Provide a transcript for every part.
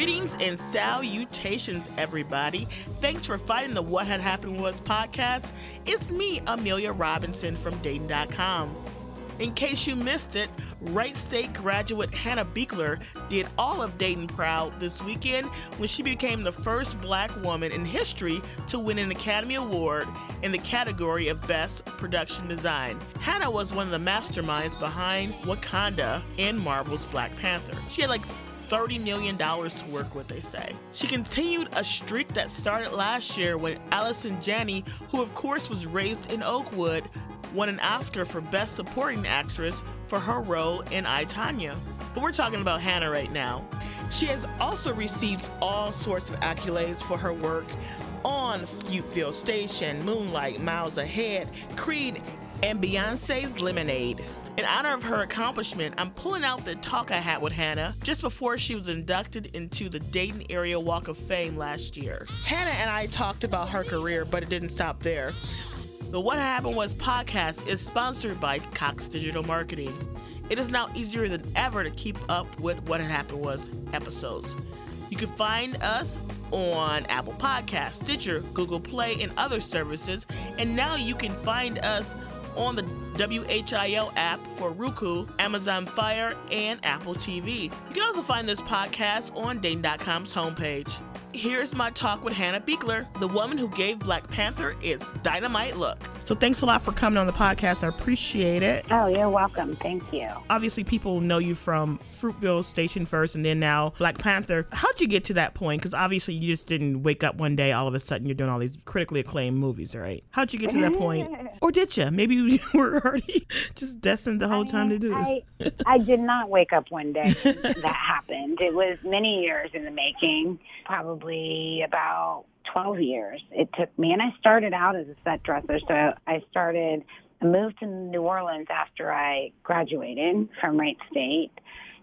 Greetings and salutations, everybody. Thanks for finding the What Had Happened Was podcast. It's me, Amelia Robinson from Dayton.com. In case you missed it, Wright State graduate Hannah Beachler did all of Dayton proud this weekend when she became the first black woman in history to win an Academy Award in the category of Best Production Design. Hannah was one of the masterminds behind Wakanda and Marvel's Black Panther. She had like $30 million to work with, they say. She continued a streak that started last year when Allison Janney, who of course was raised in Oakwood, won an Oscar for Best Supporting Actress for her role in I, Tonya. But we're talking about Hannah right now. She has also received all sorts of accolades for her work on Fruitvale Station, Moonlight, Miles Ahead, Creed, and Beyonce's Lemonade. In honor of her accomplishment, I'm pulling out the talk I had with Hannah just before she was inducted into the Dayton Area Walk of Fame last year. Hannah and I talked about her career, but it didn't stop there. The What Happened Was podcast is sponsored by Cox Digital Marketing. It is now easier than ever to keep up with What Happened Was episodes. You can find us on Apple Podcasts, Stitcher, Google Play, and other services. And now you can find us on the WHIO app for Roku, Amazon Fire, and Apple TV. You can also find this podcast on Dayton.com's homepage. Here's my talk with Hannah Beachler, the woman who gave Black Panther its dynamite look. So thanks a lot for coming on the podcast. I appreciate it. Oh, you're welcome. Thank you. Obviously, people know you from Fruitvale Station first and then now Black Panther. How'd you get to that point? Because obviously, you just didn't wake up one day, all of a sudden, you're doing all these critically acclaimed movies, right? How'd you get to that point? or did you? Maybe you were already just destined the whole I time to do I, this. I did not wake up one day that happened. It was many years in the making, probably about 12 years it took me. And I started out as a set dresser. So I started, I moved to New Orleans after I graduated from Wright State.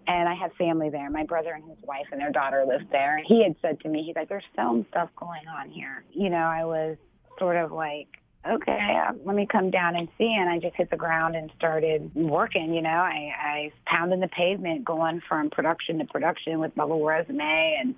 And I had family there. My brother and his wife and their daughter lived there. He had said to me, he's like, there's film stuff going on here. You know, I was sort of like, okay, uh, let me come down and see. And I just hit the ground and started working. You know, I, I pounded the pavement, going from production to production with my little resume and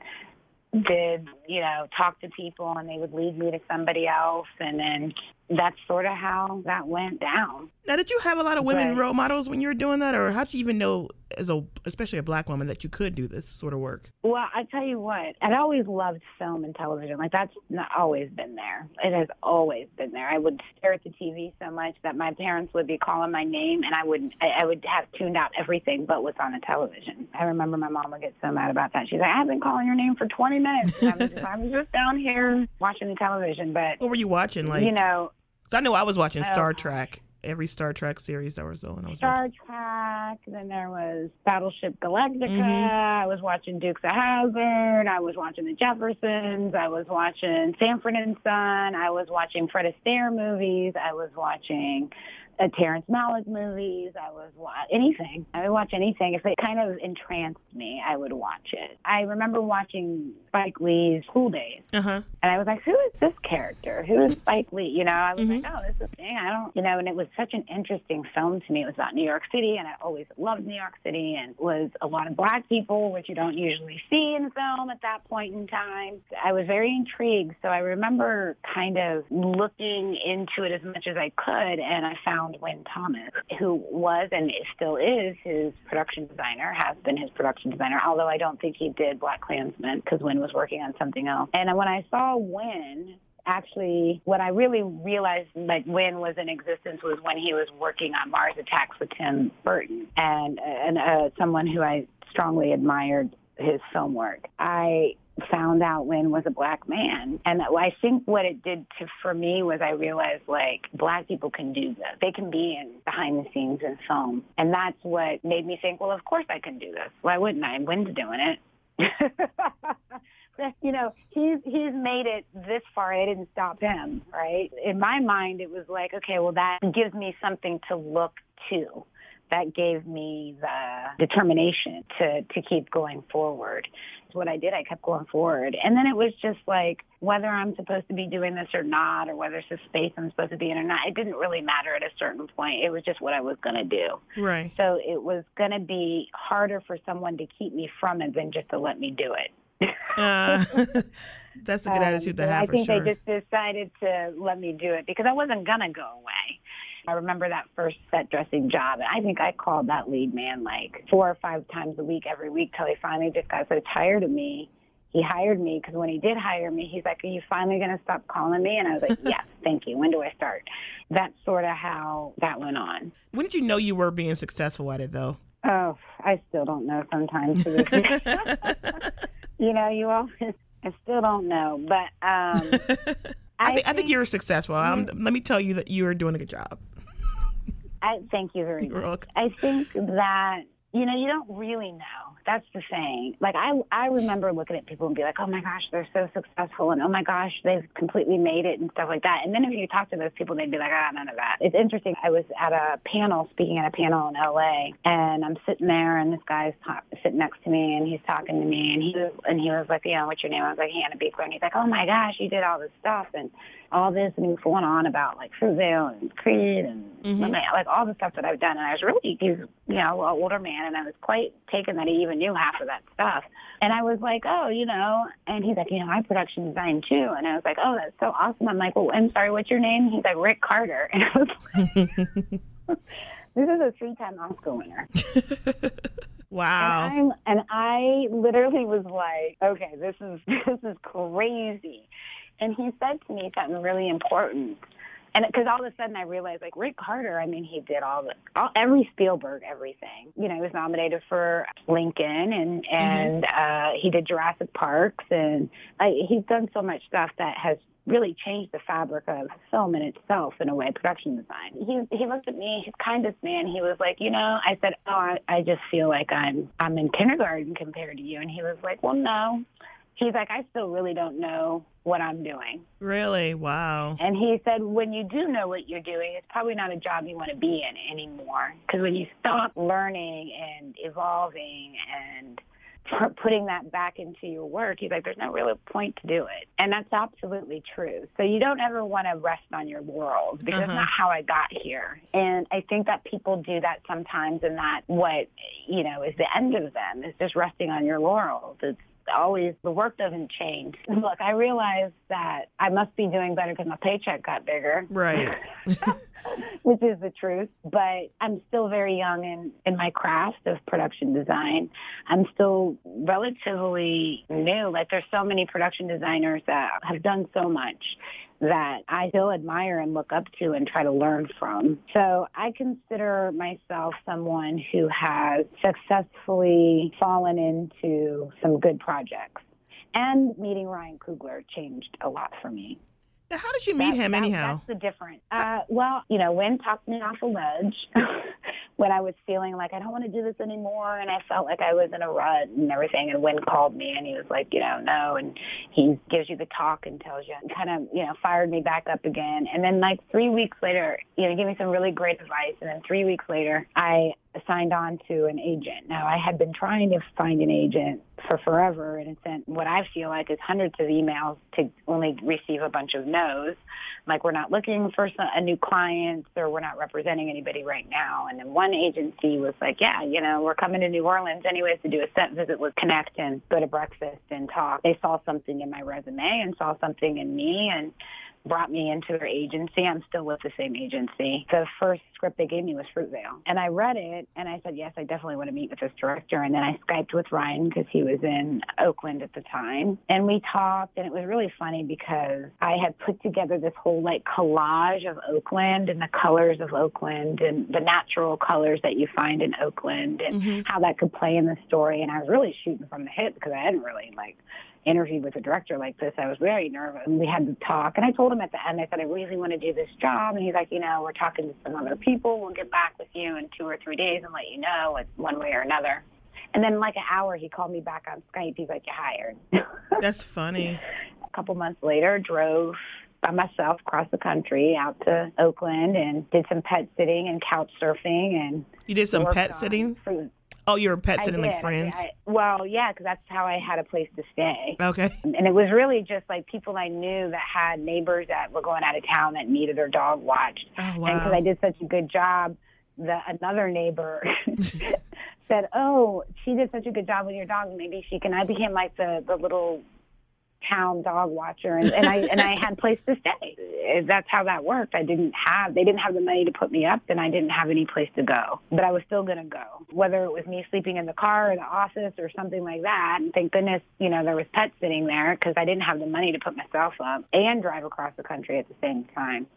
did, you know, talk to people and they would lead me to somebody else. And then that's sort of how that went down. Now, did you have a lot of women but, role models when you were doing that, or how'd you even know, as a especially a black woman, that you could do this sort of work? Well, I tell you what, I'd always loved film and television. Like that's not always been there. It has always been there. I would stare at the TV so much that my parents would be calling my name, and I would I, I would have tuned out everything but what's on the television. I remember my mom would get so mad about that. She's like, "I've been calling your name for 20 minutes. I was just, I was just down here watching the television." But what were you watching? Like you know I know I was watching oh. Star Trek. Every Star Trek series that was on. I was Star watching. Trek. Then there was Battleship Galactica. Mm-hmm. I was watching Dukes of Hazzard. I was watching The Jeffersons. I was watching Sanford and Son. I was watching Fred Astaire movies. I was watching uh, Terrence Malick movies. I was watch anything. I would watch anything. If it kind of entranced me, I would watch it. I remember watching Spike Lee's School Daze, uh-huh. and I was like, "Who is this character? Who is Spike Lee?" You know, I was mm-hmm. like, "Oh, this is a thing. I don't." You know, and it was such an interesting film to me. It was about New York City, and I always loved New York City, and was a lot of black people, which you don't usually see in film at that point in time. I was very intrigued, so I remember kind of looking into it as much as I could, and I found found Wynn Thomas, who was and still is his production designer, has been his production designer, although I don't think he did BlacKkKlansman because Wynn was working on something else. And when I saw Wynn, actually what I really realized like Wynn was in existence was when he was working on Mars Attacks with Tim Burton and and uh, someone who I strongly admired his film work. I found out Wynn was a black man. And I think what it did to for me was I realized like black people can do this. They can be in behind the scenes in film. And that's what made me think, well, of course I can do this. Why wouldn't I? Wynn's doing it. you know, he's he's made it this far. I didn't stop him, right? In my mind, it was like, okay, well, that gives me something to look to that gave me the determination to, to keep going forward. It's what I did. I kept going forward. And then it was just like whether I'm supposed to be doing this or not, or whether it's a space I'm supposed to be in or not, it didn't really matter at a certain point. It was just what I was going to do. Right. So it was going to be harder for someone to keep me from it than just to let me do it. uh, that's a good attitude to Um, have I think sure. they just decided to let me do it because I wasn't gonna go away. I remember that first set dressing job, and I think I called that lead man like four or five times a week, every week, till he finally just got so tired of me. He hired me because when he did hire me, he's like, "Are you finally gonna stop calling me?" And I was like, "Yes, thank you. When do I start?" That's sort of how that went on. when did you know you were being successful at it, though? Oh, I still don't know sometimes. to you know, you always. I still don't know, but um, I, think, I think you're successful. Um, let me tell you that you are doing a good job. I thank you very much. I think that you know you don't really know. That's the thing. Like I I remember looking at people and be like, oh my gosh, they're so successful, and oh my gosh, they've completely made it and stuff like that. And then if you talk to those people, they'd be like, ah, none of that. It's interesting. I was at a panel speaking at a panel in L.A. and I'm sitting there, and this guy's talk, sitting next to me, and he's talking to me, and he was and he was like, you know, what's your name? I was like, Hannah Beachler, and he's like, oh my gosh, you did all this stuff and all this, and he was going on about like Fruitvale and Creed and Mhm. like all the stuff that I've done. And I was really, he's you know, an older man, and I was quite taken that he even knew half of that stuff. And I was like, oh, you know, and he's like, you know, I production design too. And I was like, oh, that's so awesome. I'm like, well, I'm sorry, what's your name? He's like, Rick Carter. And I was like, this is a three-time Oscar winner. wow. And, and I literally was like, okay, this is this is crazy. And he said to me something really important. And because all of a sudden I realized, like Rick Carter, I mean, he did all the, all, every Spielberg, everything. You know, he was nominated for Lincoln, and and uh, he did Jurassic Parks, and I, he's done so much stuff that has really changed the fabric of film in itself in a way, production design. He he looked at me, he's kindest man. He was like, you know, I said, oh, I, I just feel like I'm I'm in kindergarten compared to you, and he was like, well, no. He's like, I still really don't know what I'm doing. Really? Wow. And he said, when you do know what you're doing, it's probably not a job you want to be in anymore. Because when you stop learning and evolving and putting that back into your work, he's like, there's no real point to do it. And that's absolutely true. So you don't ever want to rest on your laurels because Uh-huh. that's not how I got here. And I think that people do that sometimes and that what, you know, is the end of them is just resting on your laurels. It's always the work doesn't change. Look, I realized that I must be doing better because my paycheck got bigger, Right. which is the truth. But I'm still very young in, in my craft of production design. I'm still relatively new. Like there's so many production designers that have done so much that I still admire and look up to and try to learn from. So I consider myself someone who has successfully fallen into some good projects. And meeting Ryan Coogler changed a lot for me. Now, how did you meet That- him, that- anyhow? That's the difference. Uh, well, you know, Wynn talked me off a ledge when I was feeling like I don't want to do this anymore, and I felt like I was in a rut and everything. And Wynn called me, and he was like, you know, no, and he gives you the talk and tells you, and kind of, you know, fired me back up again. And then like three weeks later, you know, he gave me some really great advice, and then three weeks later, I signed on to an agent. Now, I had been trying to find an agent for forever and it sent what I feel like is hundreds of emails to only receive a bunch of no's. Like we're not looking for a new client or we're not representing anybody right now. And then one agency was like, yeah, you know, we're coming to New Orleans anyways to do a set visit with Connect and go to breakfast and talk. They saw something in my resume and saw something in me and brought me into their agency. I'm still with the same agency. The first script they gave me was Fruitvale. And I read it and I said, yes, I definitely want to meet with this director. And then I Skyped with Ryan because he was in Oakland at the time. And we talked and it was really funny because I had put together this whole like collage of Oakland and the colors of Oakland and the natural colors that you find in Oakland and Mhm. how that could play in the story. And I was really shooting from the hip because I hadn't really like interviewed with a director like this. I was very nervous. And we had to talk. And I told him at the end, I said, I really want to do this job. And he's like, you know, we're talking to some other people. We'll get back with you in two or three days and let you know one way or another. And then like an hour, he called me back on Skype. He's like, you're hired. That's funny. a couple months later, drove by myself across the country out to Oakland and did some pet sitting and couch surfing and You did some pet sitting? fruit. Oh, you were pet sitting like friends? I- well, yeah, because that's how I had a place to stay. Okay. And it was really just like people I knew that had neighbors that were going out of town that needed their dog watched. Oh, And because. I did such a good job, the another neighbor said, "Oh, she did such a good job with your dog. Maybe she can." I became like the the little town dog watcher and, and I and I had place to stay. Uh, that's how that worked. I didn't have they didn't have the money to put me up and I didn't have any place to go. But I was still gonna go. Whether it was me sleeping in the car or the office or something like that. And thank goodness, you know, there was pets sitting there because I didn't have the money to put myself up and drive across the country at the same time.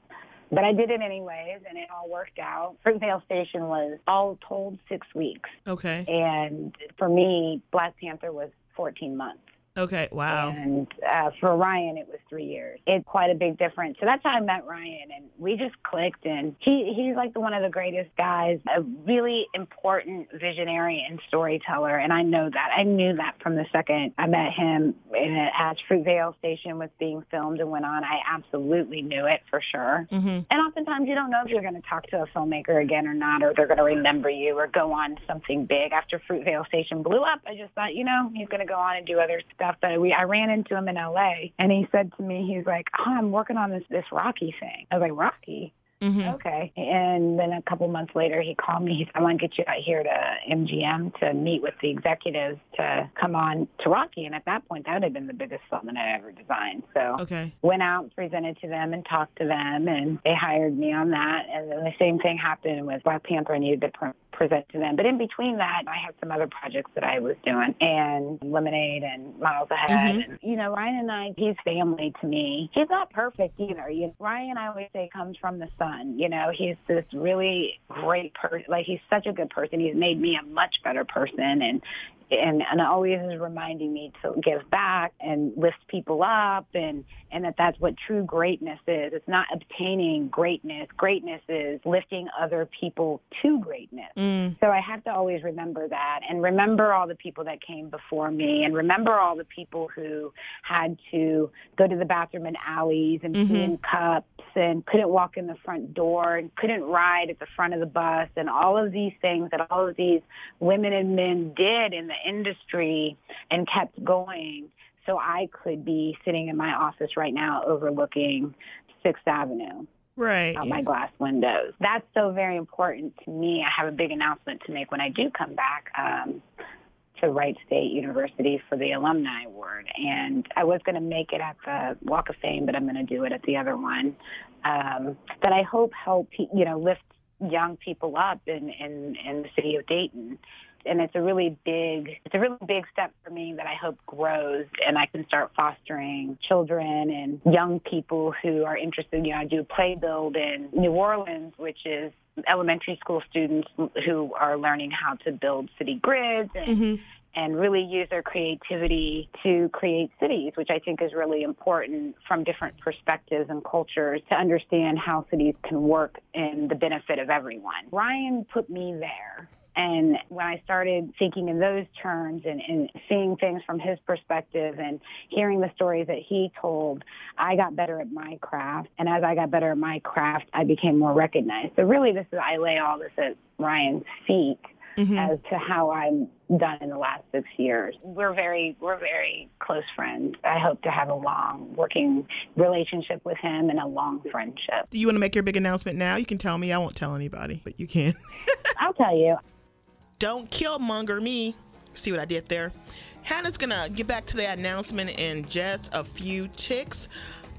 But I did it anyways, and it all worked out. Fruitvale Station was all told six weeks. Okay. And for me, Black Panther was 14 months. Okay, wow. And uh, for Ryan, it was three years. It's quite a big difference. So that's how I met Ryan, and we just clicked. And he he's like the one of the greatest guys, a really important visionary and storyteller. And I know that. I knew that from the second I met him in, as Fruitvale Station was being filmed and went on. I absolutely knew it for sure. Mm-hmm. And oftentimes you don't know if you're going to talk to a filmmaker again or not, or they're going to remember you or go on something big. After Fruitvale Station blew up, I just thought, you know, he's going to go on and do other stuff stuff. But we, I ran into him in LA and he said to me, he's like, oh, I'm working on this, this Rocky thing. I was like, Rocky? Mm-hmm. Okay. And then a couple months later, he called me. He said, I want to get you out here to MGM to meet with the executives to come on to Rocky. And at that point, that would have been the biggest film that I ever designed. So Okay. went out, presented to them, and talked to them, and they hired me on that. And then the same thing happened with Black Panther. I needed to pre- present to them. But in between that, I had some other projects that I was doing, and Lemonade and Miles Ahead. Mhm. And, you know, Ryan and I, he's family to me. He's not perfect either. You know, Ryan, I always say, comes from the sun. You know, he's this really great person. Like, he's such a good person. He's made me a much better person. And and and always is reminding me to give back and lift people up and and that that's what true greatness is it's not obtaining greatness greatness is lifting other people to greatness Mm. so I have to always remember that and remember all the people that came before me and remember all the people who had to go to the bathroom in alleys and pee Mhm. in cups and couldn't walk in the front door and couldn't ride at the front of the bus and all of these things that all of these women and men did in the industry and kept going so I could be sitting in my office right now overlooking Sixth Avenue Right. out my glass windows. That's so very important to me. I have a big announcement to make when I do come back um, to Wright State University for the Alumni Award. And I was going to make it at the Walk of Fame, but I'm going to do it at the other one. Um, that I hope help, you know, lift young people up in, in, in the city of Dayton. And it's a really big, it's a really big step for me that I hope grows and I can start fostering children and young people who are interested. You know, I do play build in New Orleans, which is elementary school students who are learning how to build city grids and hmm and really use their creativity to create cities, which I think is really important from different perspectives and cultures to understand how cities can work in the benefit of everyone. Ryan put me there. And when I started thinking in those terms and, and seeing things from his perspective and hearing the stories that he told, I got better at my craft. And as I got better at my craft, I became more recognized. So really, this is I lay all this at Ryan's feet hmm as to how I'm done in the last six years. We're very we're very close friends. I hope to have a long working relationship with him and a long friendship. Do you want to make your big announcement now? You can tell me. I won't tell anybody, but you can. I'll tell you. Don't kill killmonger me. See what I did there? Hannah's gonna get back to the announcement in just a few ticks.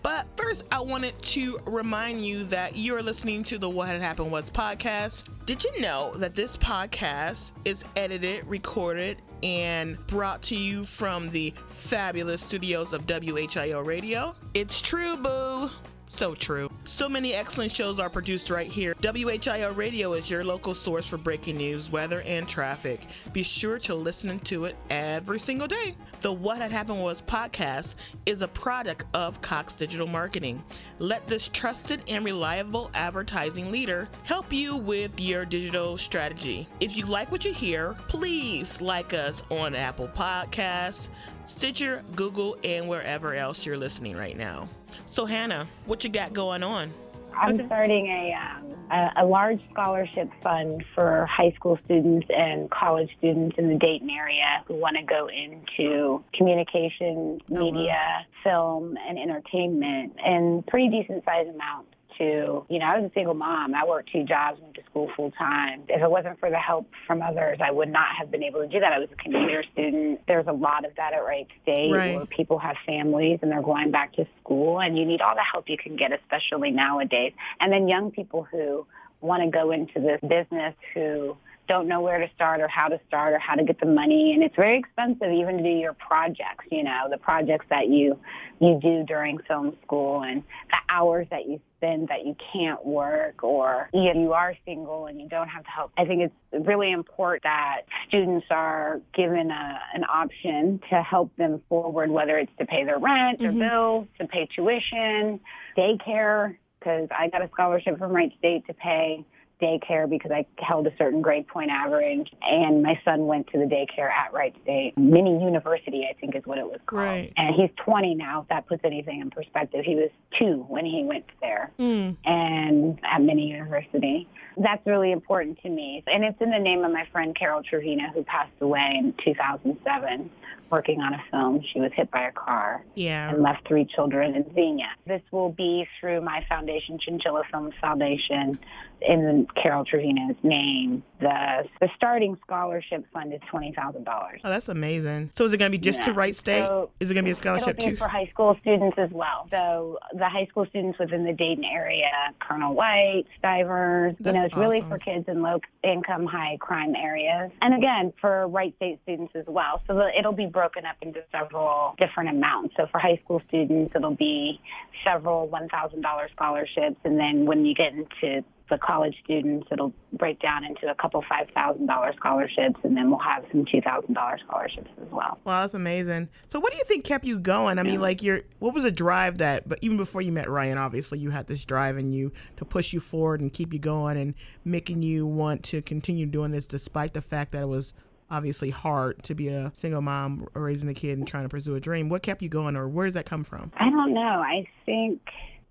But first, I wanted to remind you that you're listening to the What Had Happened Was podcast. Did you know that this podcast is edited, recorded, and brought to you from the fabulous studios of WHIO Radio? It's true, boo. So true. So many excellent shows are produced right here. WHIO Radio is your local source for breaking news, weather, and traffic. Be sure to listen to it every single day. The What Had Happened Was podcast is a product of Cox Digital Marketing. Let this trusted and reliable advertising leader help you with your digital strategy. If you like what you hear, please like us on Apple Podcasts, Stitcher, Google, and wherever else you're listening right now. So, Hannah, what you got going on? I'm Okay. starting a, um, a a large scholarship fund for high school students and college students in the Dayton area who want to go into communication, wow. media, film, and entertainment, and pretty decent size amount to, you know, I was a single mom. I worked two jobs, went to school full time. If it wasn't for the help from others, I would not have been able to do that. I was a commuter student. There's a lot of that at Wright State Right. where people have families and they're going back to school and you need all the help you can get, especially nowadays. And then young people who want to go into this business who don't know where to start or how to start or how to get the money. And it's very expensive even to do your projects you know the projects that you you do during film school and the hours that you spend that you can't work or you, know, you are single and you don't have the help. I think it's really important that students are given a, an option to help them forward whether it's to pay their rent or mm-hmm. bills to pay tuition daycare because i got a scholarship from wright state to pay daycare because I held a certain grade point average, and my son went to the daycare at Wright State Mini University, I think is what it was called. Right. And he's 20 now. If that puts anything in perspective, he was two when he went there, Mm. and at Mini University. That's really important to me, and it's in the name of my friend Carol Trevino, who passed away in 2007, working on a film. She was hit by a car Yeah. and left three children in Xenia. This will be through my foundation, Chinchilla Films Foundation, in Carol Trevino's name. The the starting scholarship fund is twenty thousand dollars. Oh, that's amazing. So is it going to be just to Wright State? So is it going to be a scholarship be too? for high school students as well. So the high school students within the Dayton area, Colonel White, Stivers, you know, it's really for kids in low income, high crime areas. And again, for Wright State students as well. So the, it'll be broken up into several different amounts. So for high school students, it'll be several $1,000 scholarships. And then when you get into the college students, it'll break down into a couple $5,000 scholarships. And then we'll have some $2,000 scholarships as well. Wow, that's amazing. So, what do you think kept you going? I mean, like, your what was a drive that? But even before you met Ryan, obviously, you had this drive in you to push you forward and keep you going and making you want to continue doing this, despite the fact that it was obviously hard to be a single mom raising a kid and trying to pursue a dream. What kept you going, or where does that come from? I don't know. I think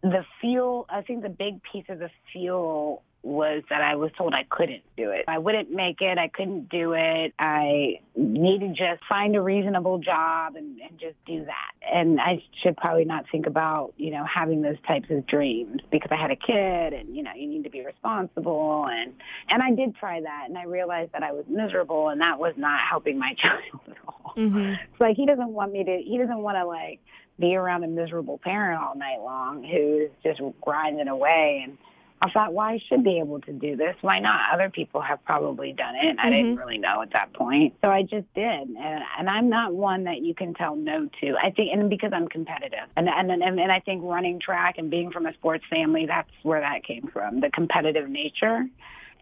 the fuel, I think the big piece of the fuel was that I was told I couldn't do it. I wouldn't make it. I couldn't do it. I needed to just find a reasonable job and, and just do that. And I should probably not think about, you know, having those types of dreams because I had a kid and, you know, you need to be responsible. And, and I did try that and I realized that I was miserable and that was not helping my child at all. Mm-hmm. It's like he doesn't want me to. He doesn't want to like be around a miserable parent all night long who is just grinding away. And I thought, well, I should be able to do this. Why not? Other people have probably done it. And I didn't mm-hmm. really know at that point, so I just did. And, and I'm not one that you can tell no to. I think, and because I'm competitive, and and and, and I think running track and being from a sports family, that's where that came from. The competitive nature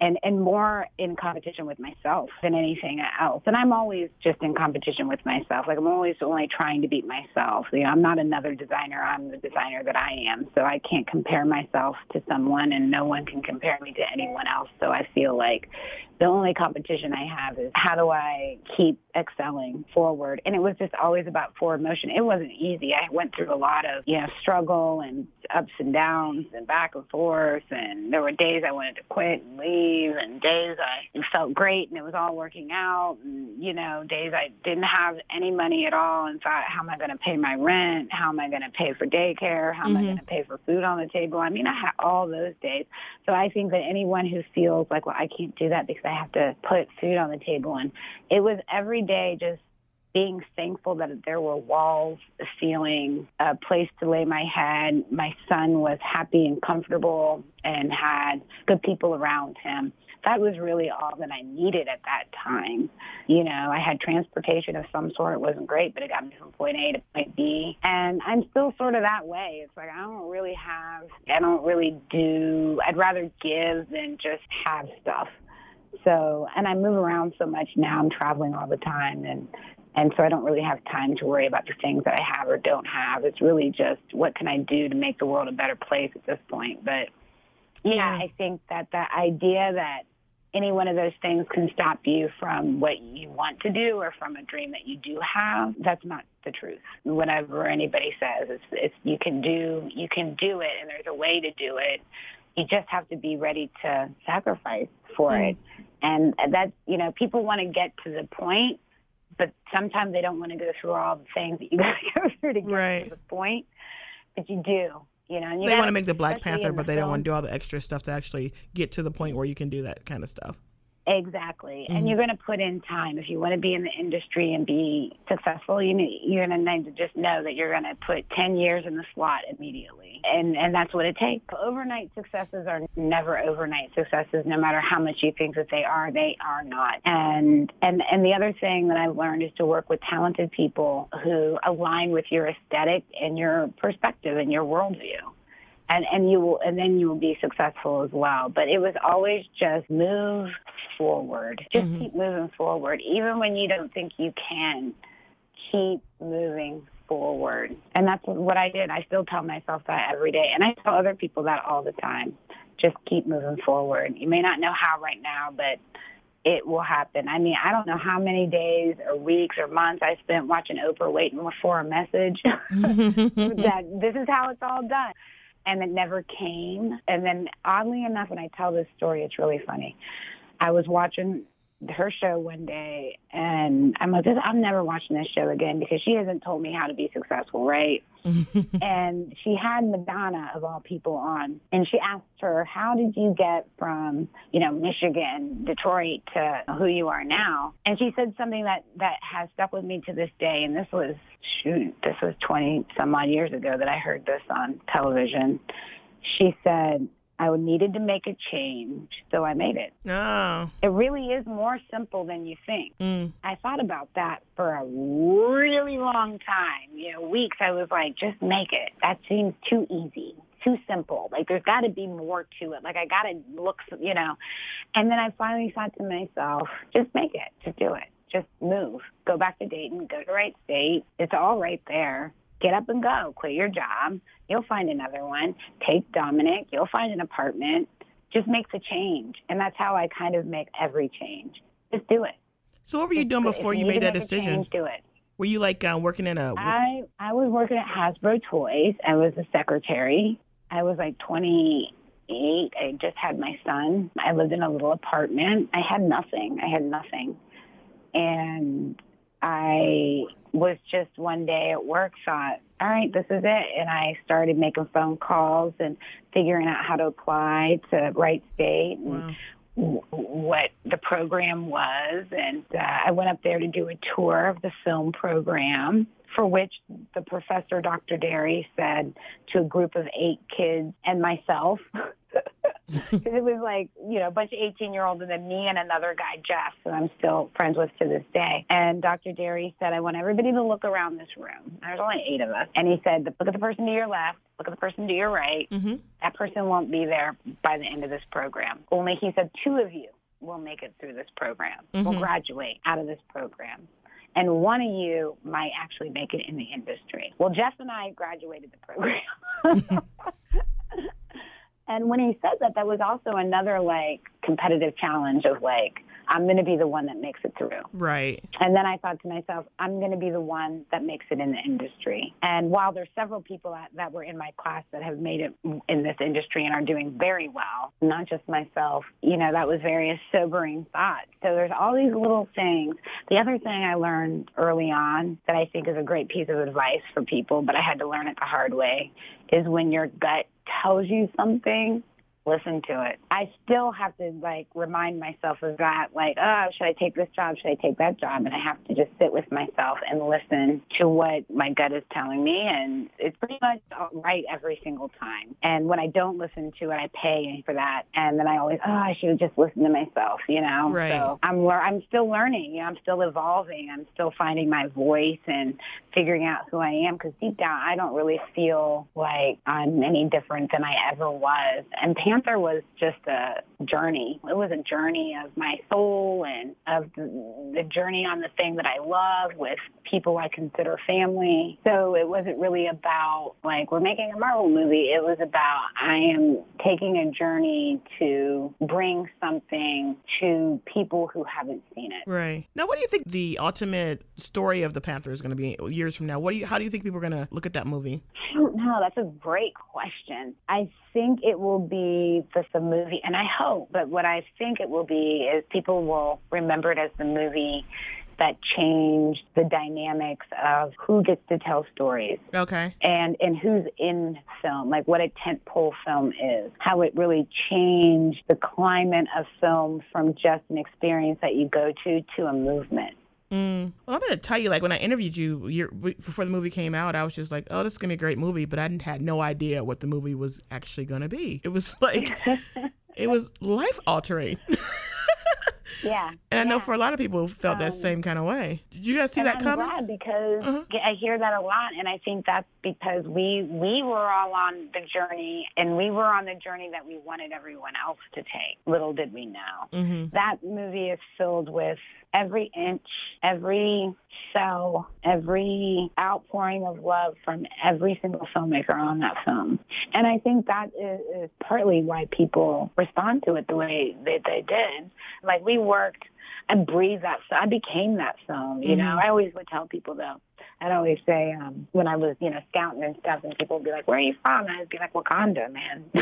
and and more in competition with myself than anything else. And I'm always just in competition with myself. Like I'm always only trying to beat myself. You know, I'm not another designer. I'm the designer that I am. So I can't compare myself to someone, and no one can compare me to anyone else. So I feel like the only competition I have is how do I keep excelling forward? And it was just always about forward motion. It wasn't easy. I went through a lot of, you know, struggle and ups and downs and back and forth. And there were days I wanted to quit and leave and days I felt great and it was all working out. And, you know, days I didn't have any money at all and thought, how am I going to pay my rent? How am I going to pay for daycare? How am I mm-hmm. going to pay for food on the table? I mean, I had all those days. So I think that anyone who feels like, well, I can't do that because I have to put food on the table. And it was every day just being thankful that there were walls, a ceiling, a place to lay my head. My son was happy and comfortable and had good people around him. That was really all that I needed at that time. You know, I had transportation of some sort. It wasn't great, but it got me from point A to point B. And I'm still sort of that way. It's like I don't really have, I don't really do, I'd rather give than just have stuff. So, and I move around so much now. I'm traveling all the time and and so I don't really have time to worry about the things that I have or don't have. It's really just what can I do to make the world a better place at this point. But yeah, Yeah. I think that the idea that any one of those things can stop you from what you want to do or from a dream that you do have, that's not the truth. Whatever anybody says, it's, it's you can do you can do it and there's a way to do it. You just have to be ready to sacrifice for Mm. it. And that's, you know, people want to get to the point but sometimes they don't want to go through all the things that you got to go through to get Right. to the point. But you do. You know, and you they want to make the Black Panther, but they film. don't want to do all the extra stuff to actually get to the point where you can do that kind of stuff. Exactly. Mm-hmm. And you're going to put in time. If you want to be in the industry and be successful, you need, you're going to need to just know that you're going to put 10 years in the slot immediately. And, and that's what it takes. Overnight successes are never overnight successes. No matter how much you think that they are, they are not. And, and, and the other thing that I've learned is to work with talented people who align with your aesthetic and your perspective and your worldview and and you will and then you will be successful as well. But it was always just move forward. Just mm-hmm. keep moving forward. Even when you don't think you can keep moving forward. And that's what i did. I still tell myself that every day. And i tell other people that all the time. Just keep moving forward. You may not know how right now but it will happen. I mean, I don't know how many days or weeks or months I spent watching Oprah waiting for a message. That this is how it's all done and it never came. And then oddly enough, when I tell this story, it's really funny. I was watching her show one day and I'm like, I'm never watching this show again because she hasn't told me how to be successful, right? and she had Madonna of all people on and she asked her, how did you get from, you know, Michigan, Detroit to who you are now? And she said something that, that has stuck with me to this day. And this was, shoot, this was 20 some odd years ago that I heard this on television. She said, I needed to make a change, so I made it. Oh. It really is more simple than you think. Mm. I thought about that for a really long time. You know, weeks I was like, just make it. That seems too easy, too simple. Like there's got to be more to it. Like I got to look, you know. And then I finally thought to myself, just make it, just do it. Just move. Go back to Dayton, go to Wright State. It's all right there get up and go. Quit your job. You'll find another one. Take Dominic. You'll find an apartment. Just make the change. And that's how I kind of make every change. Just do it. So what were you doing before you, you made that decision? Change, do it. Were you like uh, working in a? I I was working at Hasbro Toys. I was a secretary. I was like 28. I just had my son. I lived in a little apartment. I had nothing. I had nothing, and I was just one day at work thought, all right, this is it. And I started making phone calls and figuring out how to apply to Wright State and wow. what the program was. And uh, I went up there to do a tour of the film program for which the professor, Dr. Derry, said to a group of eight kids and myself, because it was like you know a bunch of 18 year olds and then me and another guy jeff who i'm still friends with to this day and dr derry said i want everybody to look around this room there's only eight of us and he said look at the person to your left look at the person to your right mm-hmm. that person won't be there by the end of this program only he said two of you will make it through this program mm-hmm. will graduate out of this program and one of you might actually make it in the industry. Well, Jeff and I graduated the program. And when he said that, that was also another like competitive challenge of like, I'm going to be the one that makes it through. Right. And then I thought to myself, I'm going to be the one that makes it in the industry. And while there's several people that, that were in my class that have made it in this industry and are doing very well, not just myself, you know, that was very a sobering thought. So there's all these little things. The other thing I learned early on that I think is a great piece of advice for people, but I had to learn it the hard way, is when your gut tells you something, listen to it. I still have to like remind myself of that, like, oh, should I take this job? Should I take that job? And I have to just sit with myself and listen to what my gut is telling me. And it's pretty much right every single time. And when I don't listen to it, I pay for that. And then I always, oh, I should have just listened to myself, you know? Right. So I'm, I'm still learning, you know, I'm still evolving. I'm still finding my voice and figuring out who I am because deep down, I don't really feel like I'm any different than I ever was. And Panther was just a journey. It was a journey of my soul and of the, the journey on the thing that I love with people I consider family. So it wasn't really about like we're making a Marvel movie. It was about I am taking a journey to bring something to people who haven't seen it. Right. Now what do you think the ultimate story of the Panther is going to be years from now? What do you how do you think people are going to look at that movie? I don't know. That's a great question. I think it will be the, the movie, and I hope, but what I think it will be is people will remember it as the movie that changed the dynamics of who gets to tell stories. Okay. And and who's in film, like what a tentpole film is, how it really changed the climate of film from just an experience that you go to to a movement. Mm. Well, I'm gonna tell you, like when I interviewed you year, before the movie came out, I was just like, "Oh, this is gonna be a great movie," but I had no idea what the movie was actually gonna be. It was like, it was life altering. Yeah. And I yeah. know for a lot of people who felt um, that same kind of way. Did you guys see that I'm coming? glad because Uh-huh. I hear that a lot, and I think that's because we we were all on the journey, and we were on the journey that we wanted everyone else to take. Little did we know. Mm-hmm. That movie is filled with every inch, every cell, every outpouring of love from every single filmmaker on that film. And I think that is, is partly why people respond to it the way that they did. Like we worked and breathed that. So I became that film. You know, Mhm. I always would tell people though. I'd always say um, when I was, you know, scouting and stuff, and people would be like, "Where are you from?" And I'd be like, "Wakanda, man."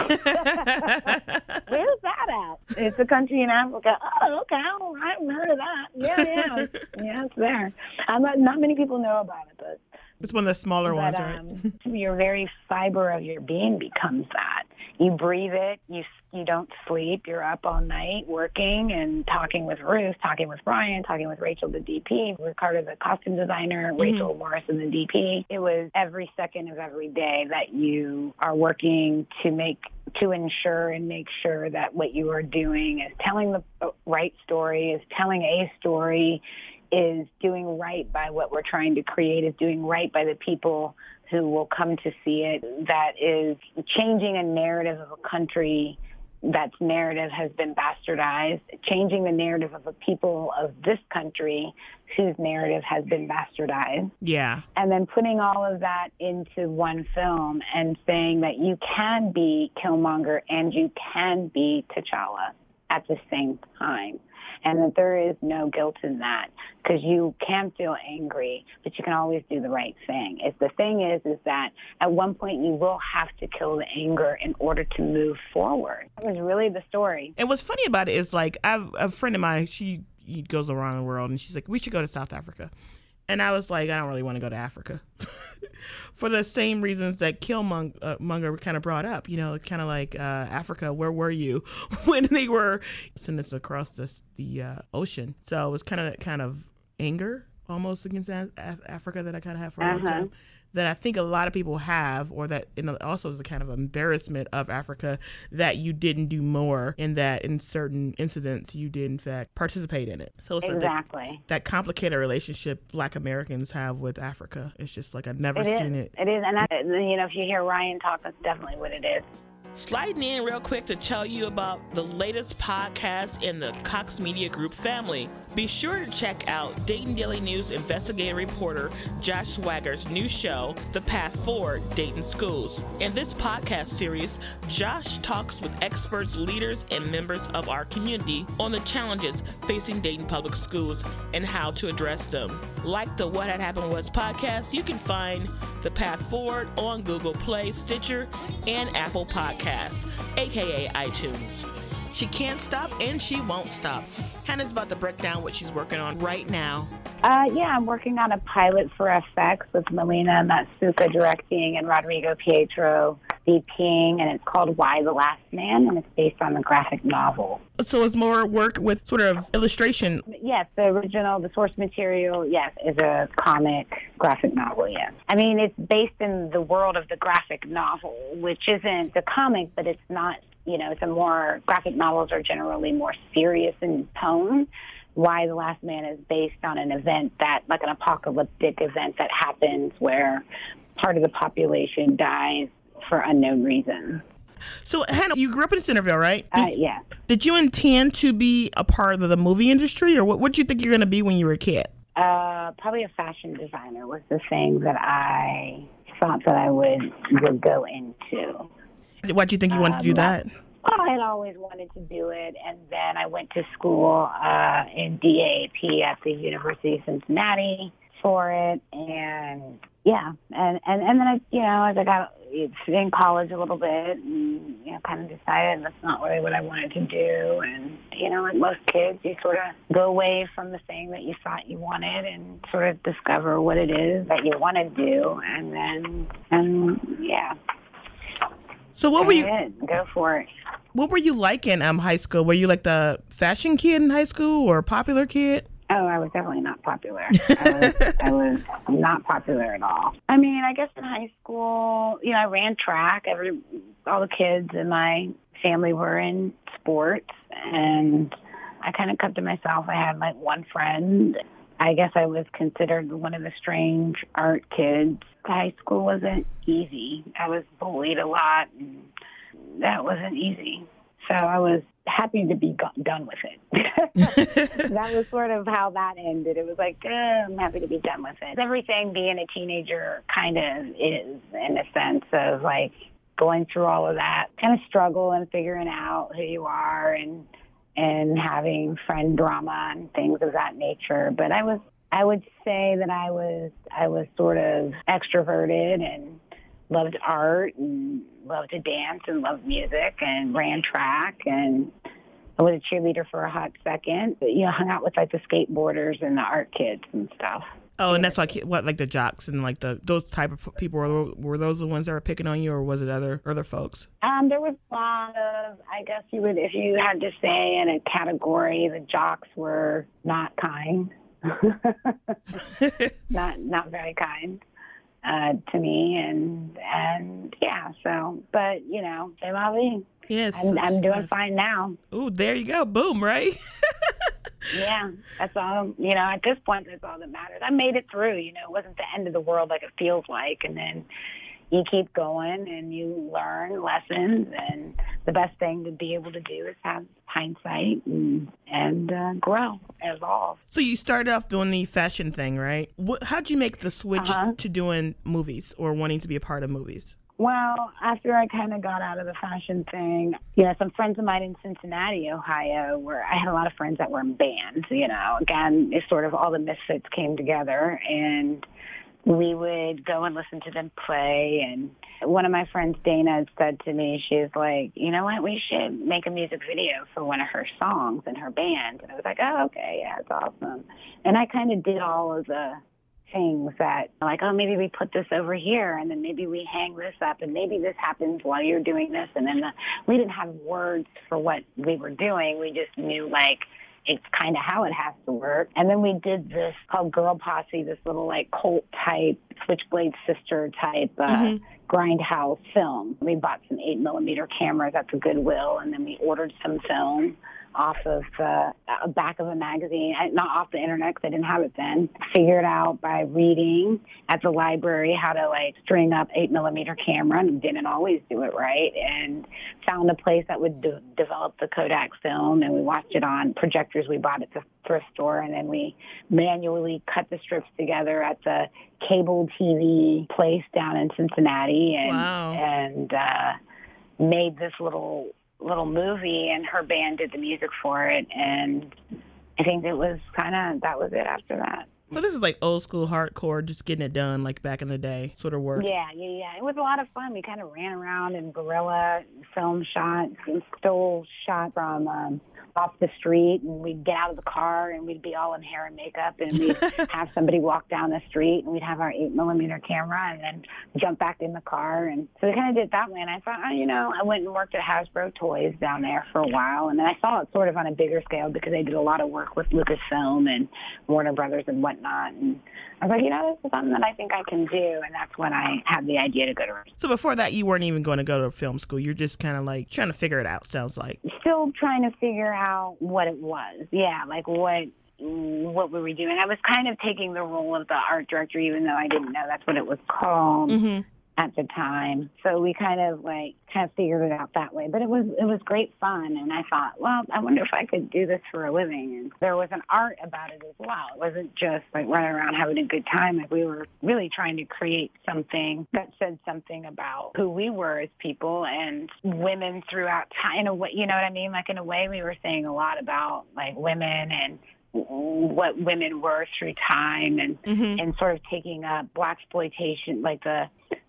Where's that at? It's a country in Africa. Oh, okay. I haven't heard of that. Yeah, yeah, yeah. It's there. I'm not, not many people know about it, but it's one of the smaller ones, right? um, your very fiber of your being becomes that. You breathe it. You you don't sleep. You're up all night working and talking with Ruth, talking with Brian, talking with Rachel, the DP, Ricardo, the costume designer, Rachel Morrison, the DP. It was every second of every day that you are working to make to ensure and make sure that what you are doing is telling the right story, is telling a story, is doing right by what we're trying to create, is doing right by the people who will come to see it, that is changing a narrative of a country that's narrative has been bastardized, changing the narrative of the people of this country whose narrative has been bastardized Yeah. and then putting all of that into one film and saying that you can be Killmonger and you can be T'Challa at the same time. And that there is no guilt in that because you can feel angry, but you can always do the right thing. If the thing is, is that at one point you will have to kill the anger in order to move forward. That was really the story. And what's funny about it is like I have a friend of mine. She goes around the world, and she's like, "We should go to South Africa." And I was like, I don't really want to go to Africa for the same reasons that Killmonger uh, kind of brought up. You know, kind of like uh, Africa, where were you when they were sending us across this, the uh, ocean? So it was kind of that kind of anger almost against a- a- Africa that I kind of have for a long Uh-huh. time. That I think a lot of people have, or that know, also is a kind of embarrassment of Africa that you didn't do more, and that in certain incidents you did in fact participate in it. So it's like that, Exactly. that complicated relationship Black Americans have with Africa. It's just like I've never It is. seen it. It is. And that, you know, if you hear Ryan talk, that's definitely what it is. Sliding in real quick to tell you about the latest podcast in the Cox Media Group family. Be sure to check out Dayton Daily News investigative reporter Josh Sweigart's new show, The Path Forward Dayton Schools. In this podcast series, Josh talks with experts, leaders, and members of our community on the challenges facing Dayton Public Schools and how to address them. Like the What Had Happened Was podcast, you can find The Path Forward on Google Play, Stitcher, and Apple Podcasts, aka iTunes. She can't stop and she won't stop. Hannah's about to break down what she's working on right now. Uh, yeah, I'm working on a pilot for FX with Melina Matsoukas directing and Rodrigo Prieto DPing, and it's called Y: The Last Man, and it's based on the graphic novel. So it's more work with sort of illustration. Yes, the original, the source material, yes, is a comic graphic novel, yes. I mean, it's based in the world of the graphic novel, which isn't the comic, but it's not, you know, it's a more, graphic novels are generally more serious in tone. Y: The Last Man is based on an event that, like an apocalyptic event that happens where part of the population dies for unknown reasons. So Hannah, you grew up in Centerville, right? Uh, Did, did you intend to be a part of the movie industry, or what? What did you think you're going to be when you were a kid? Uh, probably a fashion designer was the thing that I thought that I would would go into. Why do you think you wanted to do Um, that? Well, I had always wanted to do it, and then I went to school uh, in DAAP at the University of Cincinnati for it, and yeah, and and and then I, you know, as I got it's in college a little bit and you know kind of decided that's not really what I wanted to do. And you know like most kids you sort of go away from the thing that you thought you wanted and sort of discover what it is that you want to do. And then and yeah. So what were you go for it. what were you like in um high school? Were you like the fashion kid in high school or popular kid Oh, I was definitely not popular. I was, I was not popular at all. I mean, I guess in high school, you know, I ran track. Every all the kids in my family were in sports, and I kind of kept to myself. I had like one friend. I guess I was considered one of the strange art kids. High school wasn't easy. I was bullied a lot, and that wasn't easy. So I was happy to be go- done with it. that was sort of how that ended. It was like, eh, I'm happy to be done with it. Everything being a teenager kind of is in a sense of like going through all of that kind of struggle and figuring out who you are and and having friend drama and things of that nature. But I was I would say that I was I was sort of extroverted and loved art and loved to dance and loved music and ran track and I was a cheerleader for a hot second. But, you know, hung out with like the skateboarders and the art kids and stuff. Oh, and that's like what, like the jocks and like the those type of people were were those the ones that were picking on you, or was it other other folks? Um, there was a lot of, I guess you would, if you had to say in a category, the jocks were not kind, not not very kind uh, to me, and and yeah. So, but you know, me. Yes, I'm, I'm doing fine now. Ooh, there you go. Boom, right? yeah, that's all. You know, at this point, that's all that matters. I made it through. You know, it wasn't the end of the world like it feels like, and then you keep going and you learn lessons and the best thing to be able to do is have hindsight and, and uh, grow evolve. So you started off doing the fashion thing right? What, how'd you make the switch uh-huh. to doing movies or wanting to be a part of movies? Well, after I kind of got out of the fashion thing, you know, some friends of mine in Cincinnati, Ohio, where I had a lot of friends that were in bands, you know, again, it's sort of all the misfits came together and we would go and listen to them play. And one of my friends, Dana, said to me, she's like, you know what, we should make a music video for one of her songs in her band. And I was like, oh, okay, yeah, it's awesome. And I kind of did all of the things that like, oh, maybe we put this over here and then maybe we hang this up and maybe this happens while you're doing this. And then the, we didn't have words for what we were doing. We just knew like, it's kind of how it has to work. And then we did this called Girl Posse, this little like cult type, Switchblade Sister type uh, mm-hmm. grindhouse film. We bought some eight millimeter cameras at the Goodwill, and then we ordered some film off of uh, back of a magazine, not off the internet because I didn't have it then. Figured out by reading at the library how to like string up eight millimeter camera and didn't always do it right. And found a place that would de- develop the Kodak film and we watched it on projectors we bought at the thrift store and then we manually cut the strips together at the cable TV place down in Cincinnati and wow. and uh, made this little little movie and her band did the music for it and I think it was kind of that was it after that. So this is like old school hardcore, just getting it done like back in the day sort of work. Yeah, yeah, yeah. It was a lot of fun. We kind of ran around and guerrilla film shots and stole shot from um, off the street and we'd get out of the car and we'd be all in hair and makeup and we'd have somebody walk down the street and we'd have our eight millimeter camera and then jump back in the car. And so we kind of did that way. And I thought, oh, you know, I went and worked at Hasbro Toys down there for a while. And then I saw it sort of on a bigger scale because they did a lot of work with Lucasfilm and Warner Brothers and whatnot. And I was like, you know, this is something that I think I can do. And that's when I had the idea to go to So before that you weren't even going to go to film school. You're just kind of like trying to figure it out, sounds like. Still trying to figure out out what it was. Yeah, like what what were we doing? I was kind of taking the role of the art director, even though I didn't know that's what it was called. Mm-hmm at the time. So we kind of like kind of figured it out that way. But it was it was great fun and I thought, well, I wonder if I could do this for a living and there was an art about it as well. It wasn't just like running around having a good time. Like we were really trying to create something that said something about who we were as people and women throughout time in a way you know what I mean? Like in a way we were saying a lot about like women and what women were through time and mm-hmm. and sort of taking up black exploitation like the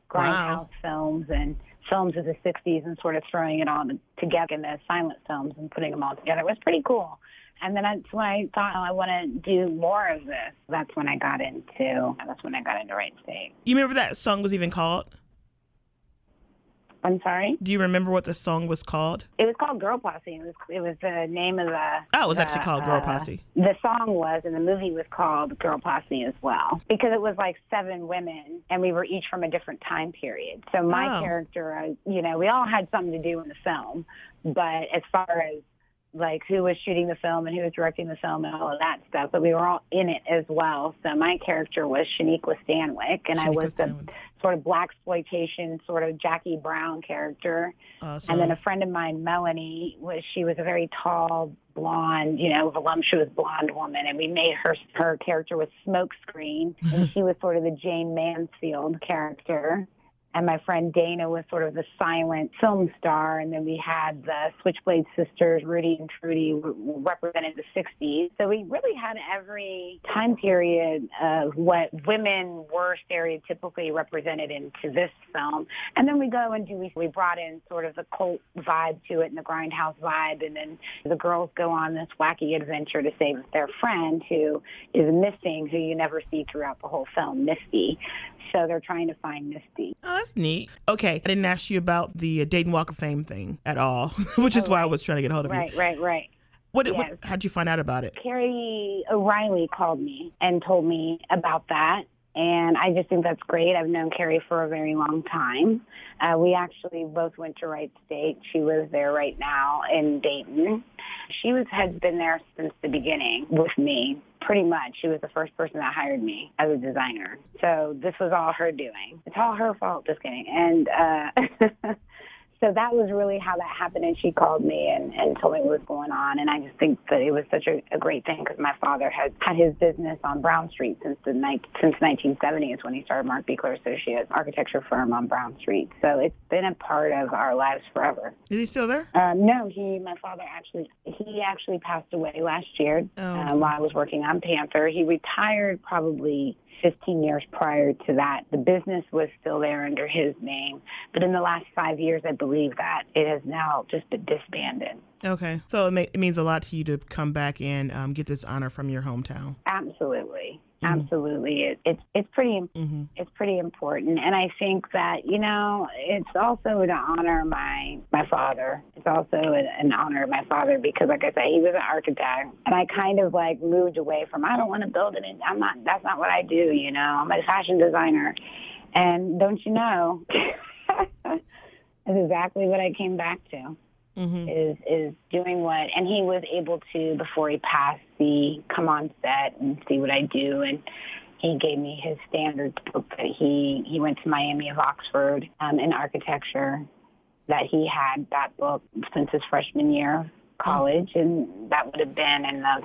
grindhouse films and films of the 60s and sort of throwing it all together in the silent films and putting them all together. It was pretty cool. And then that's when I thought, oh, I want to do more of this. That's when I got into. That's when I got into Wright State. You remember that song was even called? I'm sorry. Do you remember what the song was called? It was called Girl Posse. It was it was the name of the. Oh, it was the, actually called Girl uh, Posse. The song was, and the movie was called Girl Posse as well, because it was like seven women, and we were each from a different time period. So my Oh. character, uh, you know, we all had something to do in the film, but as far as like who was shooting the film and who was directing the film and all of that stuff, but we were all in it as well. So my character was Shaniqua Stanwick, and I Shaniqua was the sort of black exploitation, sort of Jackie Brown character. Awesome. And then a friend of mine, Melanie, was she was a very tall, blonde, you know, voluptuous blonde woman, and we made her her character was Smokescreen, and she was sort of the Jayne Mansfield character. And my friend Dana was sort of the silent film star, and then we had the Switchblade sisters, Rudy and Trudy, represented the 60s. So we really had every time period of what women were stereotypically represented into this film. And then we go and do, we, brought in sort of the cult vibe to it and the grindhouse vibe. And then the girls go on this wacky adventure to save their friend who is missing, who you never see throughout the whole film, Misty. So they're trying to find Misty. Oh, that's neat. Okay, I didn't ask you about the uh, Dayton Walk of Fame thing at all, which is Oh, why I was trying to get a hold of Right, you. right, right. What, yes. what? How'd you find out about it? Carrie O'Reilly called me and told me about that. And I just think that's great. I've known Carrie for a very long time. Uh, we actually both went to Wright State. She lives there right now in Dayton. She was has been there since the beginning with me, pretty much. She was the first person that hired me as a designer. So this was all her doing. It's all her fault. Just kidding. And uh, so that was really how that happened. And she called me and, and told me what was going on. And I just think that it was such a, a great thing because my father had had his business on Brown Street since the night since 1970 is when he started Mark Beachler Associates architecture firm on Brown Street. So it's been a part of our lives forever. Is he still there? Um, no, he, my father actually, he actually passed away last year Oh, um, while I was working on Panther. He retired probably 15 years prior to that. The business was still there under his name, but in the last five years, I believe that it has now just been disbanded. Okay, so it, ma- it means a lot to you to come back and um, get this honor from your hometown. Absolutely. Absolutely, it, it's it's pretty Mm-hmm. it's pretty important, and I think that you know it's also to honor my my father. It's also an, an honor of my father because, like I said, he was an architect, and I kind of like moved away from. I don't want to build it. in- I'm not. That's not what I do. You know, I'm a fashion designer, and don't you know, that's exactly what I came back to Mm-hmm. is is doing what and he was able to before he passed the come on set and see what I do and he gave me his standards book that he he went to Miami of Oxford um, in architecture that he had that book since his freshman year college and that would have been in the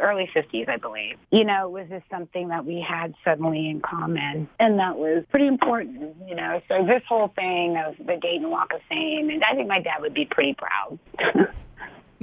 early 50s I believe. You know it was just something that we had suddenly in common? And that was pretty important you know? So this whole thing of the Dayton Walk of Fame and I think my dad would be pretty proud.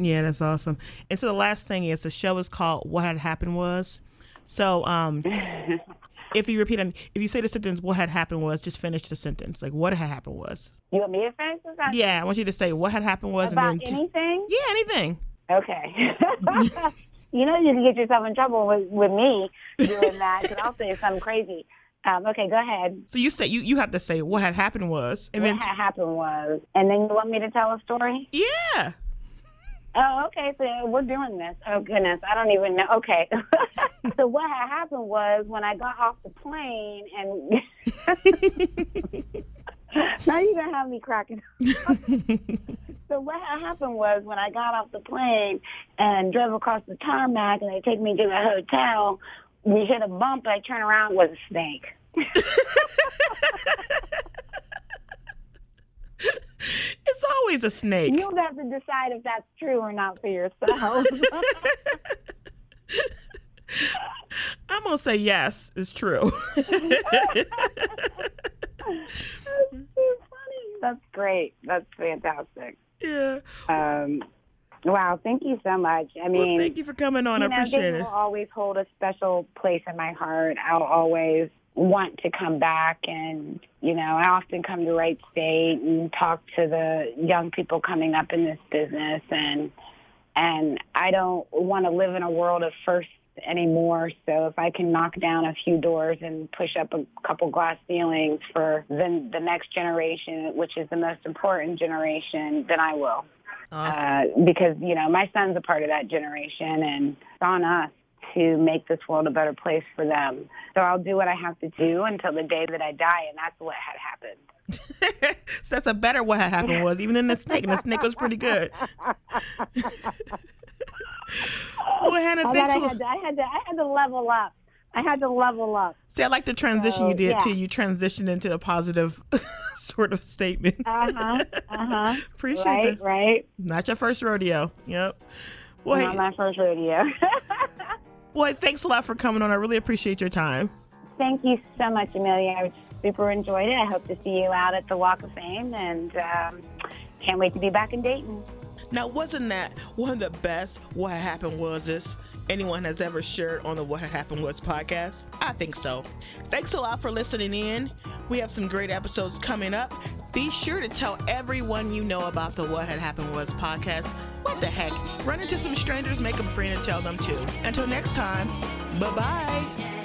Yeah, that's awesome. And so the last thing is the show is called "What Had Happened Was." So, um, if you repeat, if you say the sentence "What had happened was," just finish the sentence. Like what had happened was. You want me to finish this? Yeah, I want you to say what had happened was, About and then anything? yeah, anything. Okay. you know you can get yourself in trouble with, with me doing that because I'll say something crazy. Um, okay, go ahead. So you say you you have to say what had happened was, and what then had happened was, and then you want me to tell a story? yeah. Oh, okay. So we're doing this. Oh goodness, I don't even know. Okay. so what had happened was when I got off the plane, and now you're gonna have me cracking. so what had happened was when I got off the plane and drove across the tarmac, and they take me to the hotel. We hit a bump. I turn around, was a snake. It's always a snake. You'll have to decide if that's true or not for yourself. I'm gonna say yes, it's true. That's so funny. That's great. That's fantastic. yeah. Um, wow, thank you so much. I Well, mean, thank you for coming on. I know, appreciate it. will always hold a special place in my heart. I'll always want to come back and you know i often come to Wright State and talk to the young people coming up in this business and and i don't want to live in a world of firsts anymore. So if i can knock down a few doors and push up a couple glass ceilings for the, the next generation which is the most important generation then i will. Awesome. uh, because you know my son's a part of that generation and it's on us to make this world a better place for them. So I'll do what I have to do until the day that I die, and that's what had happened. so that's a better what had happened was even in the snake, and the snake was pretty good. well, Hannah, I, thanks I, had to, I had to, I had to level up. I had to level up. See, I like the transition so, you did yeah. too. You transitioned into a positive sort of statement. Uh huh. Uh huh. Appreciate right, that. Right. Not your first rodeo. Yep. Well, Not hey, my first rodeo. Well, thanks a lot for coming on. I really appreciate your time. Thank you so much, Amelia. I super enjoyed it. I hope to see you out at the Walk of Fame and um, can't wait to be back in Dayton. Now, wasn't that one of the best What Happened Was this anyone has ever shared on the What Had Happened Was podcast? I think so. Thanks a lot for listening in. We have some great episodes coming up. Be sure to tell everyone you know about the What Had Happened Was podcast what the heck? Run into some strangers, make them free, and tell them too. Until next time, bye bye.